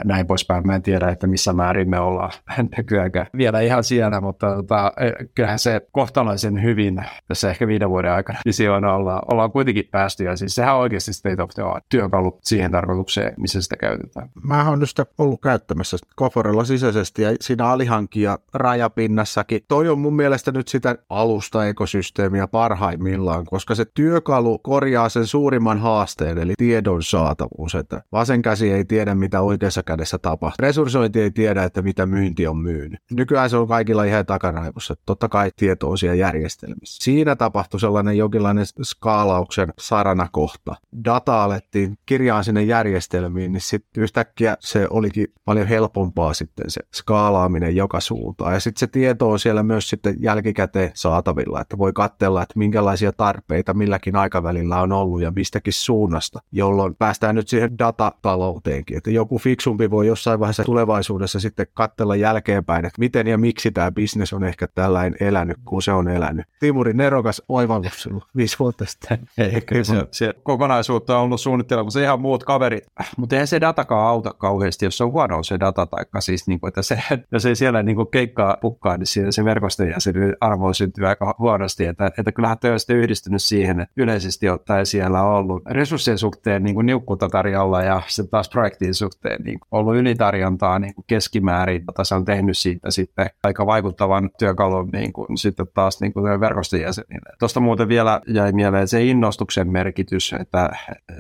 S4: näin poispäin. Mä en tiedä, että missä määrin me ollaan nykyäänkään vielä ihan siellä, mutta tota, kyllähän se kohtalaisen hyvin tässä ehkä viiden vuoden aikana visioina ollaan, ollaan kuitenkin päästy. Ja siis sehän on oikeasti state of the art työkalu siihen tarkoitukseen, missä sitä käytetään.
S2: Mä oon nyt sitä ollut käyttämässä Koforella sisäisesti ja siinä alihankia rajapinnassakin. Toi on mun mielestä nyt sitä alusta-ekosysteemiä parhaimmillaan, koska se työkalu korjaa sen suurimman haasteen, eli tiedon saatavuus, että vasen käsi ei tiedä, mitä oikeassa kädessä tapahtuu. Resurssointi ei tiedä, että mitä myynti on myynyt. Nykyään se on kaikilla ihan takaraivossa. Totta kai tieto on siellä järjestelmissä. Siinä tapahtui sellainen jonkinlainen skaalauksen saranakohta. Data alettiin kirjaa sinne järjestelmiin, niin sitten yhtäkkiä se olikin paljon helpompaa sitten se skaalaaminen joka suuntaan. Ja sitten se tieto on siellä myös sitten jälkikäteen saatavilla, että voi katsella, että minkälaisia tarpeita milläkin aikavälillä on ollut ja mistäkin suunnasta, jolloin päästään nyt siihen datatalouteenkin, että joku fiksumpi voi jossain vaiheessa tulevaisuudessa sitten katsella jälkeenpäin, että miten ja miksi tämä bisnes on ehkä tällainen elänyt, kun se on elänyt. Timuri, nerokas oivallus sinulla viisi vuotta sitten.
S4: Ei, kyllä se, se kokonaisuutta on ollut suunnitteilla, mutta se ihan muut kaverit. Mutta eihän se datakaan auta kauheasti, jos se on huono se data, taikka siis, niin kuin, että se, jos ei siellä niin kuin keikkaa pukkaa, niin siinä se verkoston jäsenen arvo syntyy aika huonosti. Että, että kyllähän on sitten yhdistynyt siihen, että yleisesti ottaen siellä on ollut resurssien suhteen niin kuin niukkuutta tarjolla ja sitten taas projektin suhteen niin kuin ollut ylitarjontaa niin kuin keskimäärin. Se on tehnyt siitä sitten aika vaikuttavan työkalun niin kuin, sitten taas niin kuin verkoston jäsenille. Tuosta muuten vielä jäi mieleen se innostuksen merkitys, että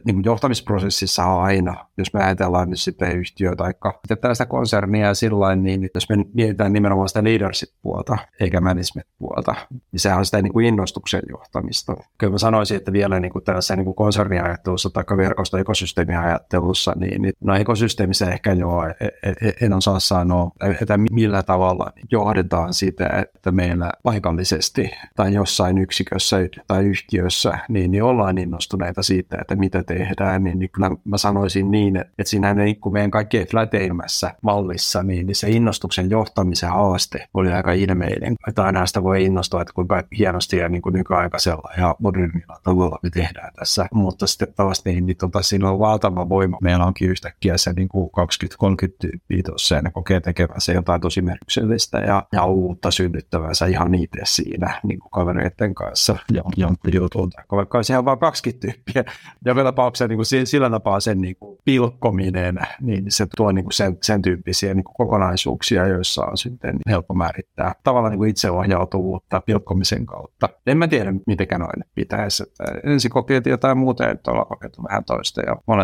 S4: niin kuin johtamisprosessissa on aina, jos me ajatellaan nyt sitten yhtiö tai tällaista konsernia sillä niin jos me mietitään nimenomaan sitä leadership-puolta eikä management-puolta, niin sehän on sitä niin kuin innostuksen johtamista. Kyllä mä sanoisin, että vielä niin kuin tällaisessa niin kuin konserniajattelussa tai verkosto ekosysteemiajattelussa, niin, niin no ekosysteemissä ehkä joo, e, e, e, en osaa sanoa, että millä tavalla johdetaan sitä, että meillä paikallisesti tai jossain yksikössä tai yhtiössä, niin, niin ollaan innostuneita siitä, että mitä tehdään, niin, niin kyllä mä sanoisin niin, että, että siinä niin kuin meidän kaikkein flateimmässä mallissa, niin, niin se innostuksen johtamisen haaste oli aika ilmeinen. Että aina sitä voi innostua, että kuinka hienosti ja niin kuin nykyaikaisella ja modernilla tavalla me tehdään tässä, mutta sitten taas niin, niin tota, siinä on valtava voima. Meillä onkin yhtäkkiä se niin kuin 20-30 tyyppiä tuossa ja ne kokee tekevänsä jotain tosi merkityksellistä ja, ja uutta synnyttävänsä ihan itse siinä niin kuin kavereiden kanssa. Ja, ja jutulta. Vaikka olisi ihan vain 20 tyyppiä. Joka tapauksessa niin kuin sillä tapaa sen niin kuin pilkkominen, niin se tuo niin kuin sen, sen tyyppisiä niin kuin kokonaisuuksia, joissa on sitten helppo määrittää tavallaan niin kuin itseohjautuvuutta pilkkomisen kautta. En mä tiedä, mitenkään noin pitäisi. Ensin kokeiltiin jotain muuta nyt ollaan kokeiltu vähän toista ja on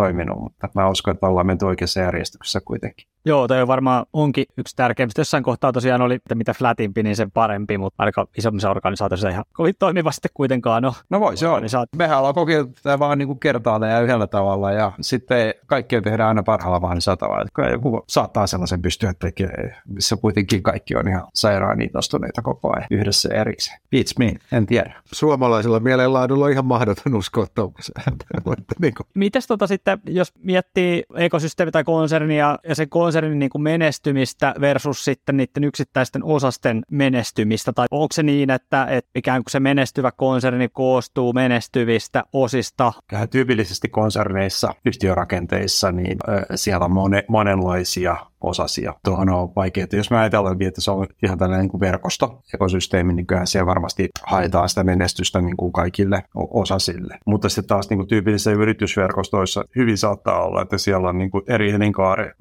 S4: toiminut, mutta mä uskon, että ollaan menty oikeassa järjestyksessä kuitenkin.
S3: Joo, toi varmaan onkin yksi tärkeimmistä. Jossain kohtaa tosiaan oli, että mitä flatimpi, niin sen parempi, mutta aika isommissa organisaatioissa ihan kovin toimiva sitten kuitenkaan. No,
S4: no voi se on. Mehän ollaan kokeiltu tätä vaan niin kuin kertaalleen ja yhdellä tavalla ja sitten kaikkea tehdään aina parhaalla mahdollisella tavalla. Kyllä joku saattaa sellaisen pystyä tekemään, missä kuitenkin kaikki on ihan sairaan innostuneita koko ajan yhdessä erikseen. Beats me, en tiedä.
S2: Suomalaisilla mielenlaadulla on ihan mahdoton uskoa
S3: niin Mites tota sitten, jos miettii ekosysteemi tai konsernia ja sen konsernin niin kuin menestymistä versus sitten niiden yksittäisten osasten menestymistä, tai onko se niin, että, että ikään kuin se menestyvä konserni koostuu menestyvistä osista?
S4: Tyypillisesti konserneissa, yhtiörakenteissa, niin äh, siellä on mone, monenlaisia osasia. Tuohon on vaikea, että jos me ajatellaan, että se on ihan tällainen niin kuin verkosto, ekosysteemi, niin kyllähän siellä varmasti haetaan sitä menestystä niin kuin kaikille osasille. Mutta sitten taas niin kuin tyypillisissä yritysverkostoissa hyvin saattaa olla, että siellä on niin kuin eri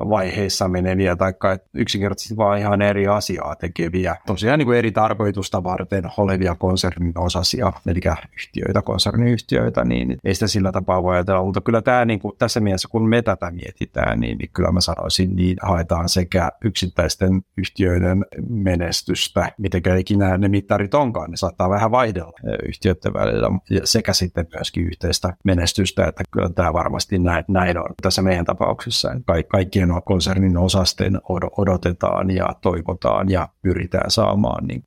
S4: vaiheissa meneviä tai yksinkertaisesti vaan ihan eri asiaa tekeviä. Tosiaan niin kuin eri tarkoitusta varten olevia konsernin osasia, eli yhtiöitä, konserniyhtiöitä, niin ei sitä sillä tapaa voi ajatella. Mutta kyllä tämä niin kuin, tässä mielessä, kun me tätä mietitään, niin, niin kyllä mä sanoisin niin, haetaan sekä yksittäisten yhtiöiden menestystä, miten ikinä ne mittarit onkaan, ne saattaa vähän vaihdella yhtiöiden välillä, sekä sitten myöskin yhteistä menestystä, että kyllä tämä varmasti näin, näin on tässä meidän tapauksessa. Ka- kaikkien konsernin osasten odotetaan ja toivotaan ja pyritään saamaan niin,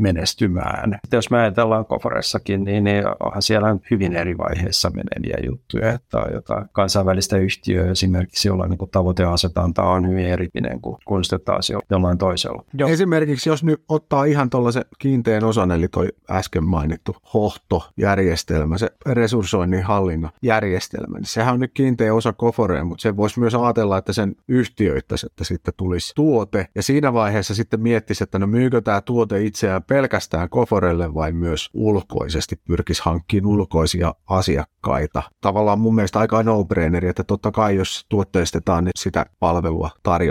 S4: menestymään. Sitten jos me ajatellaan Koforessakin, niin, niin onhan siellä hyvin eri vaiheissa meneviä juttuja, että on jotain kansainvälistä yhtiöä esimerkiksi, jolla niin tavoiteasetanta on hyvin eripinen kuin, kuin sitten taas jollain toisella.
S2: Joo. Esimerkiksi jos nyt ottaa ihan tuollaisen kiinteän osan, eli toi äsken mainittu hohtojärjestelmä, se resurssoinnin hallinnan järjestelmä, niin sehän on nyt kiinteä osa Koforeen, mutta se voisi myös ajatella, että sen yhtiöittäisi, että sitten tulisi tuote, ja siinä vaiheessa sitten miettisi, että no myykö tämä tuote itseään pelkästään Koforelle vai myös ulkoisesti pyrkisi hankkimaan ulkoisia asiakkaita asiakkaita. Tavallaan mun mielestä aika no-braineri, että totta kai jos tuotteistetaan, niin sitä palvelua tarjotaan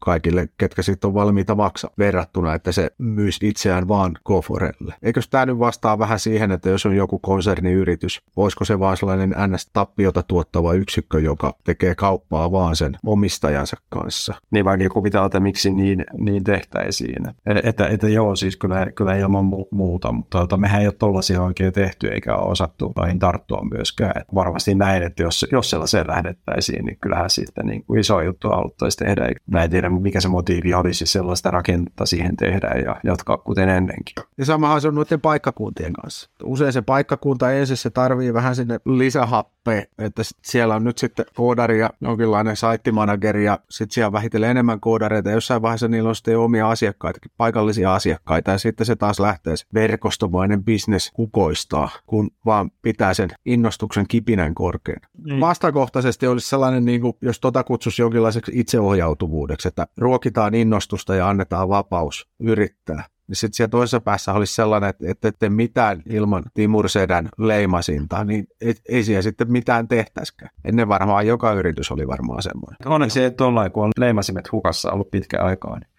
S2: kaikille, ketkä sitten on valmiita maksaa verrattuna, että se myisi itseään vaan Goforelle. Eikö tämä nyt vastaa vähän siihen, että jos on joku konserniyritys, voisiko se vaan sellainen NS-tappiota tuottava yksikkö, joka tekee kauppaa vaan sen omistajansa kanssa?
S4: Niin vaikea kuvitella, että miksi niin, niin tehtäisiin. Että, että, että joo, siis kyllä, kyllä ilman muuta, mutta tota, mehän ei ole tollaisia oikein tehty eikä ole osattu noihin tarttua myöskään. Et varmasti näin, että jos, jos sellaiseen lähdettäisiin, niin kyllähän sitten niin kuin iso juttu haluttaisiin tehdä. Mä en tiedä, mikä se motiivi olisi sellaista rakennetta siihen tehdä ja jatkaa kuten ennenkin.
S2: Ja samahan se on noiden paikkakuntien kanssa. Usein se paikkakunta ensin se tarvii vähän sinne lisähappea, että siellä on nyt sitten koodari ja jonkinlainen saittimanageri ja sitten siellä vähitellen enemmän koodareita. Jossain vaiheessa niillä on sitten omia asiakkaita, paikallisia asiakkaita ja sitten se taas lähtee se verkostomainen bisnes kukoistaa, kun vaan pitää sen innostuksen kipinän korkean. Mm. Vastakohtaisesti olisi sellainen, niin kuin, jos tota kutsuisi jonkinlaiseksi itseohjautuvuudeksi, että ruokitaan innostusta ja annetaan vapaus yrittää niin sitten siellä toisessa päässä olisi sellainen, että, että ette mitään ilman Timur Sedän leimasinta, niin ei, ei siellä sitten mitään tehtäisikään. Ennen varmaan joka yritys oli varmaan semmoinen.
S4: Onneksi ei tuolla, kun on leimasimet hukassa ollut pitkä aikaa. Niin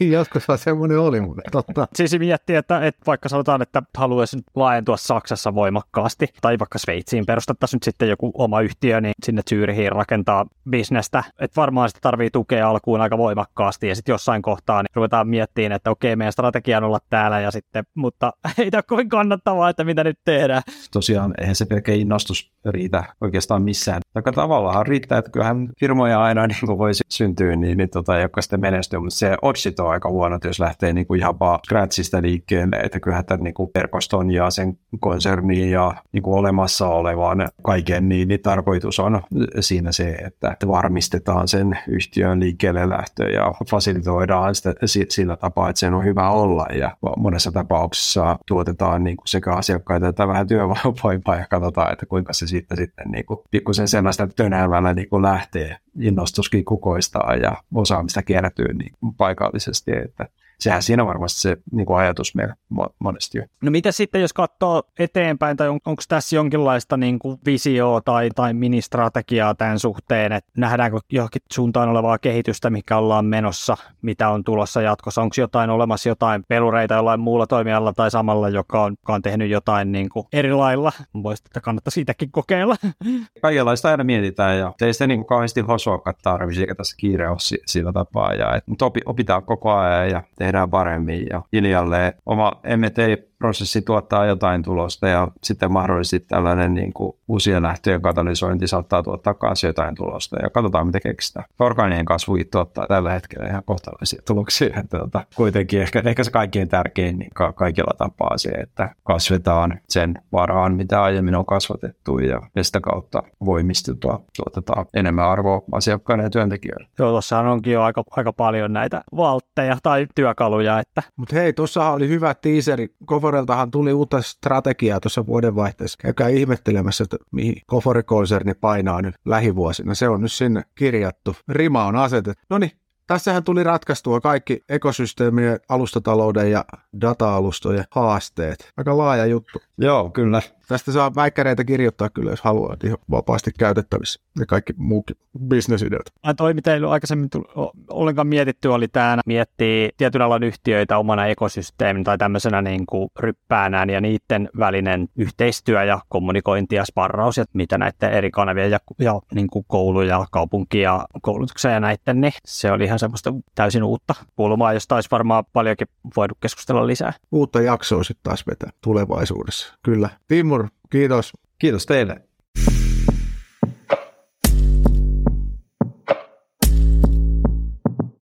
S2: Joskus semmoinen oli mun totta.
S3: Siis miettii, että, että vaikka sanotaan, että haluaisi laajentua Saksassa voimakkaasti, tai vaikka Sveitsiin perustettaisiin nyt sitten joku oma yhtiö, niin sinne Zyrihiin rakentaa bisnestä. Että varmaan sitä tarvii tukea alkuun aika voimakkaasti, ja sitten jossain kohtaa niin ruvetaan miettimään, että okei, meidän strategia on olla täällä, ja sitten, mutta ei tämä kovin kannattavaa, että mitä nyt tehdään.
S4: Tosiaan, eihän se pelkkä innostus riitä oikeastaan missään. Taka tavallaan riittää, että kyllähän firmoja aina niin kuin voi syntyä, niin, niin tota, jotka sitten menestyy, mutta se otsit on aika huono, jos lähtee niin kuin ihan vaan scratchista liikkeelle, että kyllähän tämän niin kuin verkoston ja sen konsernin ja niin kuin olemassa olevan kaiken, niin, niin tarkoitus on siinä se, että varmistetaan sen yhtiön liikkeelle lähtö ja fasilitoidaan sitä sillä tapaa, että sen on hyvä olla ja monessa tapauksessa tuotetaan niin kuin sekä asiakkaita että vähän työvoimaa ja katsotaan, että kuinka se siitä sitten niin kuin pikkusen sellaista tönäävällä niin kuin lähtee. Innostuskin kukoistaa ja osaamista kierrätyy niin paikallisesti, että sehän siinä varmasti se niin kuin ajatus meillä monesti on.
S3: No mitä sitten, jos katsoo eteenpäin, tai on, onko tässä jonkinlaista niin kuin visioa tai, tai ministrategiaa tämän suhteen, että nähdäänkö johonkin suuntaan olevaa kehitystä, mikä ollaan menossa, mitä on tulossa jatkossa, onko jotain olemassa jotain pelureita jollain muulla toimialalla tai samalla, joka on, joka on tehnyt jotain niin kuin eri lailla, voisi, että kannattaa siitäkin kokeilla.
S4: Kaikenlaista aina mietitään ja ei sitä niin kuin kauheasti hosoakaan tarvitsisi, eikä tässä kiire ole sillä tapaa, ja, et, mutta opitaan koko ajan ja tehdään paremmin ja hiljalleen oma M&A prosessi tuottaa jotain tulosta ja sitten mahdollisesti tällainen niin kuin uusien lähtöjen katalysointi saattaa tuottaa myös jotain tulosta ja katsotaan mitä keksitään. Orgaaninen kasvu tuottaa tällä hetkellä ihan kohtalaisia tuloksia. Että, tota, kuitenkin ehkä, ehkä se kaikkein tärkein niin ka- kaikilla tapaa se, että kasvetaan sen varaan, mitä aiemmin on kasvatettu ja, ja sitä kautta voimistutua, tuotetaan enemmän arvoa asiakkaille ja työntekijöille.
S3: Joo, tuossa onkin jo aika, aika paljon näitä valtteja tai työkaluja. Että...
S2: Mutta hei, tuossa oli hyvä teaseri. Koforeltahan tuli uutta strategiaa tuossa vuodenvaihteessa. Käykää ihmettelemässä, että mihin Kofori-konserni painaa nyt lähivuosina. Se on nyt sinne kirjattu. Rima on asetettu. No niin, Tässähän tuli ratkaistua kaikki ekosysteemien, alustatalouden ja data-alustojen haasteet. Aika laaja juttu.
S4: Joo, kyllä.
S2: Tästä saa väikkäreitä kirjoittaa kyllä, jos haluaa, ihan vapaasti käytettävissä. Ja kaikki muukin bisnesideat.
S3: Toi, mitä ei aikaisemmin tullut, ollenkaan mietitty, oli tämä miettiä tietyn alan yhtiöitä omana ekosysteemin tai tämmöisenä niin kuin ryppäänään ja niiden välinen yhteistyö ja kommunikointi ja sparraus ja mitä näiden eri kanavien ja, ja niin kuin koulu ja kaupunki ja koulutuksen ja näiden, niin se oli ihan semmoista täysin uutta kulmaa, josta olisi varmaan paljonkin voinut keskustella lisää.
S2: Uutta jaksoa sitten taas vetää tulevaisuudessa, kyllä. Timur, kiitos.
S4: Kiitos teille.